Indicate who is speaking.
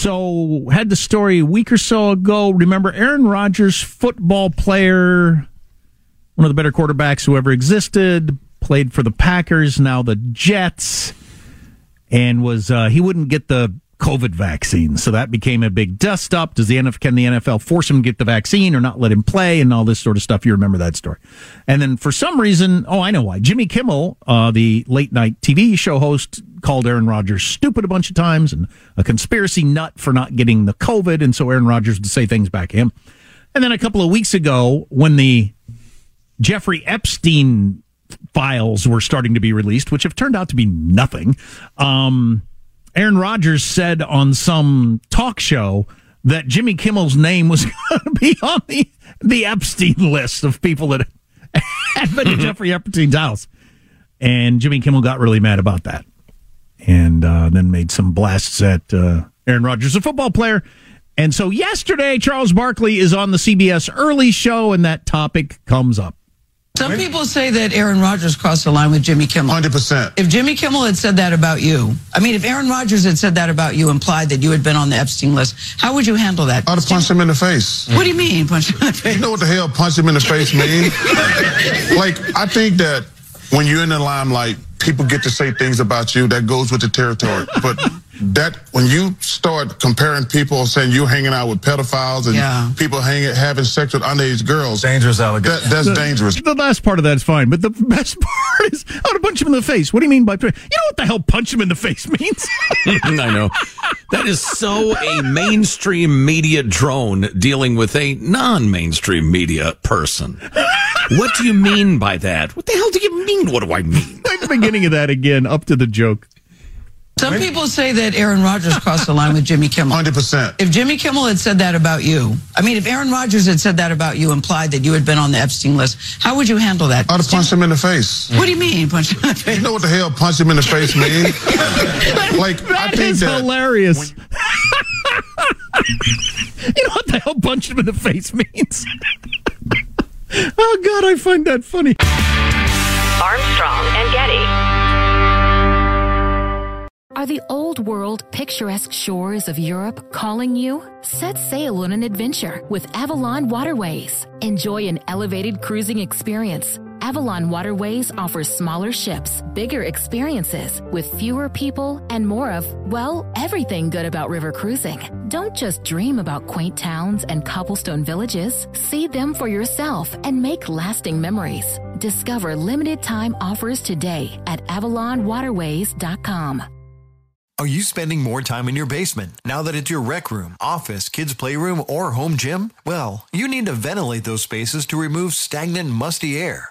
Speaker 1: So, had the story a week or so ago. Remember Aaron Rodgers, football player, one of the better quarterbacks who ever existed, played for the Packers, now the Jets, and was uh, he wouldn't get the COVID vaccine. So that became a big dust up. Does the NFL, can the NFL force him to get the vaccine or not let him play and all this sort of stuff? You remember that story. And then for some reason, oh, I know why. Jimmy Kimmel, uh, the late night TV show host, called Aaron Rodgers stupid a bunch of times and a conspiracy nut for not getting the COVID. And so Aaron Rodgers would say things back at him. And then a couple of weeks ago, when the Jeffrey Epstein files were starting to be released, which have turned out to be nothing, um, Aaron Rodgers said on some talk show that Jimmy Kimmel's name was going to be on the, the Epstein list of people that had been to Jeffrey Epstein's house. And Jimmy Kimmel got really mad about that and uh, then made some blasts at uh, Aaron Rodgers, a football player. And so yesterday, Charles Barkley is on the CBS Early Show, and that topic comes up.
Speaker 2: Some people say that Aaron Rodgers crossed the line with Jimmy Kimmel.
Speaker 3: 100%.
Speaker 2: If Jimmy Kimmel had said that about you, I mean, if Aaron Rodgers had said that about you, implied that you had been on the Epstein list, how would you handle that?
Speaker 3: I'd have punched him in the face.
Speaker 2: What do you mean, punch him in the face?
Speaker 3: You know what the hell punch him in the face means? like, I think that when you're in the limelight, people get to say things about you that goes with the territory. But that when you start comparing people saying you're hanging out with pedophiles and
Speaker 2: Yeah.
Speaker 3: people hanging having sex with underage girls,
Speaker 4: Dangerous allegation.
Speaker 3: that, that's dangerous.
Speaker 1: The last part of that is fine, but the best part is I want to punch him in the face. What do you mean by you know what the hell punch him in the face means?
Speaker 5: I know. That is so a mainstream media drone dealing with a non mainstream media person. What do you mean by that? What the hell do you mean? What do I mean?
Speaker 1: like the beginning of that again, up to the joke.
Speaker 2: Some people say that Aaron Rodgers crossed the line with Jimmy Kimmel.
Speaker 3: 100%.
Speaker 2: If Jimmy Kimmel had said that about you, I mean, if Aaron Rodgers had said that about you, implied that you had been on the Epstein list, how would you handle that?
Speaker 3: I'd have punched him in the face.
Speaker 2: What do you mean, punch him in the face?
Speaker 3: You know what the hell punch him in the face means? like, I think
Speaker 1: is
Speaker 3: that
Speaker 1: hilarious. you know what the hell punch him in the face means? Oh God, I find that funny.
Speaker 6: Armstrong and Getty.
Speaker 7: Are the old world picturesque shores of Europe calling you? Set sail on an adventure with Avalon Waterways. Enjoy an elevated cruising experience. Avalon Waterways offers smaller ships, bigger experiences, with fewer people and more of, well, everything good about river cruising. Don't just dream about quaint towns and cobblestone villages. See them for yourself and make lasting memories. Discover limited time offers today at AvalonWaterways.com.
Speaker 8: Are you spending more time in your basement now that it's your rec room, office, kids' playroom, or home gym? Well, you need to ventilate those spaces to remove stagnant, musty air.